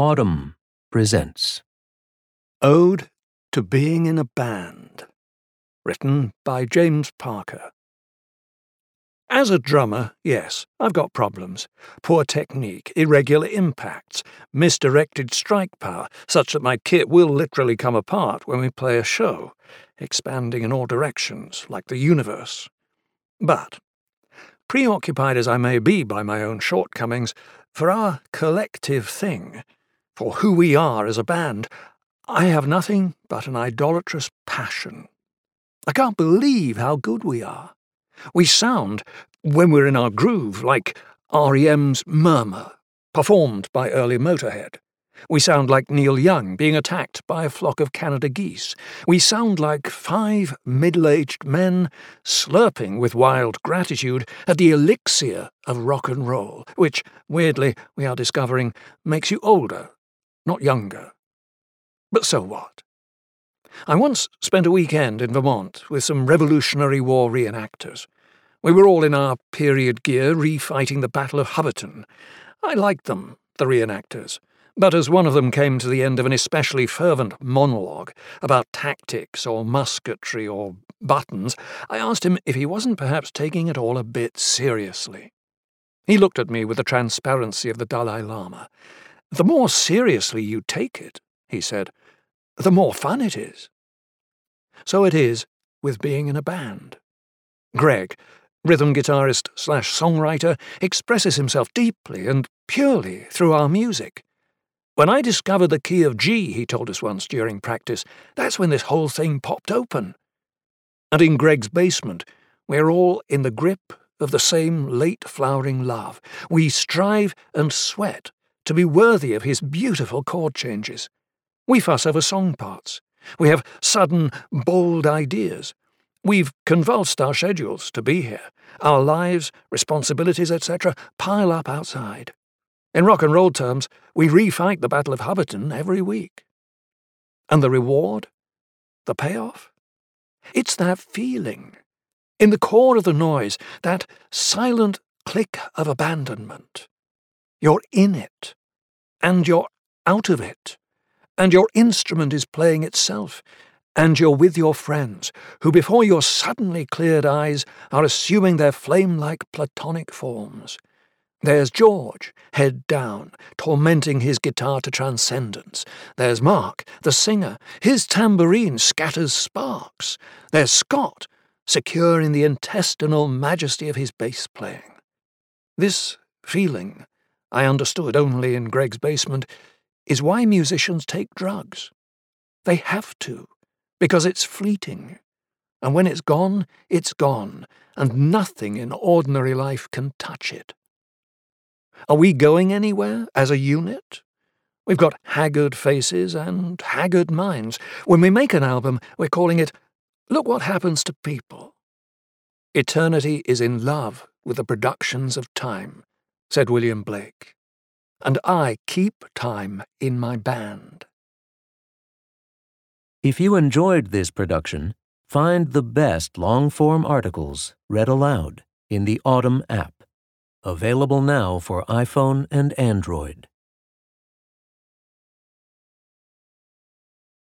Audm presents Ode to Being in a Band, written by James Parker. As a drummer, yes, I've got problems. Poor technique, irregular impacts, misdirected strike power, such that my kit will literally come apart when we play a show, expanding in all directions, like the universe. But, preoccupied as I may be by my own shortcomings, for our collective thing, for who we are as a band, I have nothing but an idolatrous passion. I can't believe how good we are. We sound, when we're in our groove, like REM's Murmur, performed by early Motorhead. We sound like Neil Young being attacked by a flock of Canada geese. We sound like five middle aged men slurping with wild gratitude at the elixir of rock and roll, which, weirdly, we are discovering, makes you older, not younger. But so what? I once spent a weekend in Vermont with some Revolutionary War reenactors. We were all in our period gear refighting the Battle of Hubbardton. I liked them, the reenactors. But as one of them came to the end of an especially fervent monologue about tactics or musketry or buttons, I asked him if he wasn't perhaps taking it all a bit seriously. He looked at me with the transparency of the Dalai Lama. The more seriously you take it, he said, the more fun it is. So it is with being in a band. Greg, rhythm guitarist slash songwriter, expresses himself deeply and purely through our music. When I discovered the key of G, he told us once during practice, that's when this whole thing popped open. And in Greg's basement, we're all in the grip of the same late flowering love. We strive and sweat to be worthy of his beautiful chord changes. We fuss over song parts. We have sudden, bold ideas. We've convulsed our schedules to be here. Our lives, responsibilities, etc., pile up outside. In rock and roll terms, we refight the Battle of Hubbardton every week. And the reward? The payoff? It's that feeling. In the core of the noise, that silent click of abandonment. You're in it, and you're out of it, and your instrument is playing itself, and you're with your friends, who before your suddenly cleared eyes are assuming their flame like platonic forms. There's George, head down, tormenting his guitar to transcendence. There's Mark, the singer, his tambourine scatters sparks. There's Scott, secure in the intestinal majesty of his bass playing. This feeling, I understood only in Greg's basement, is why musicians take drugs. They have to, because it's fleeting. And when it's gone, it's gone, and nothing in ordinary life can touch it. Are we going anywhere as a unit? We've got haggard faces and haggard minds. When we make an album, we're calling it Look What Happens to People. Eternity is in love with the productions of time, said William Blake. And I keep time in my band. If you enjoyed this production, find the best long form articles read aloud in the Audm app. Available now for iPhone and Android.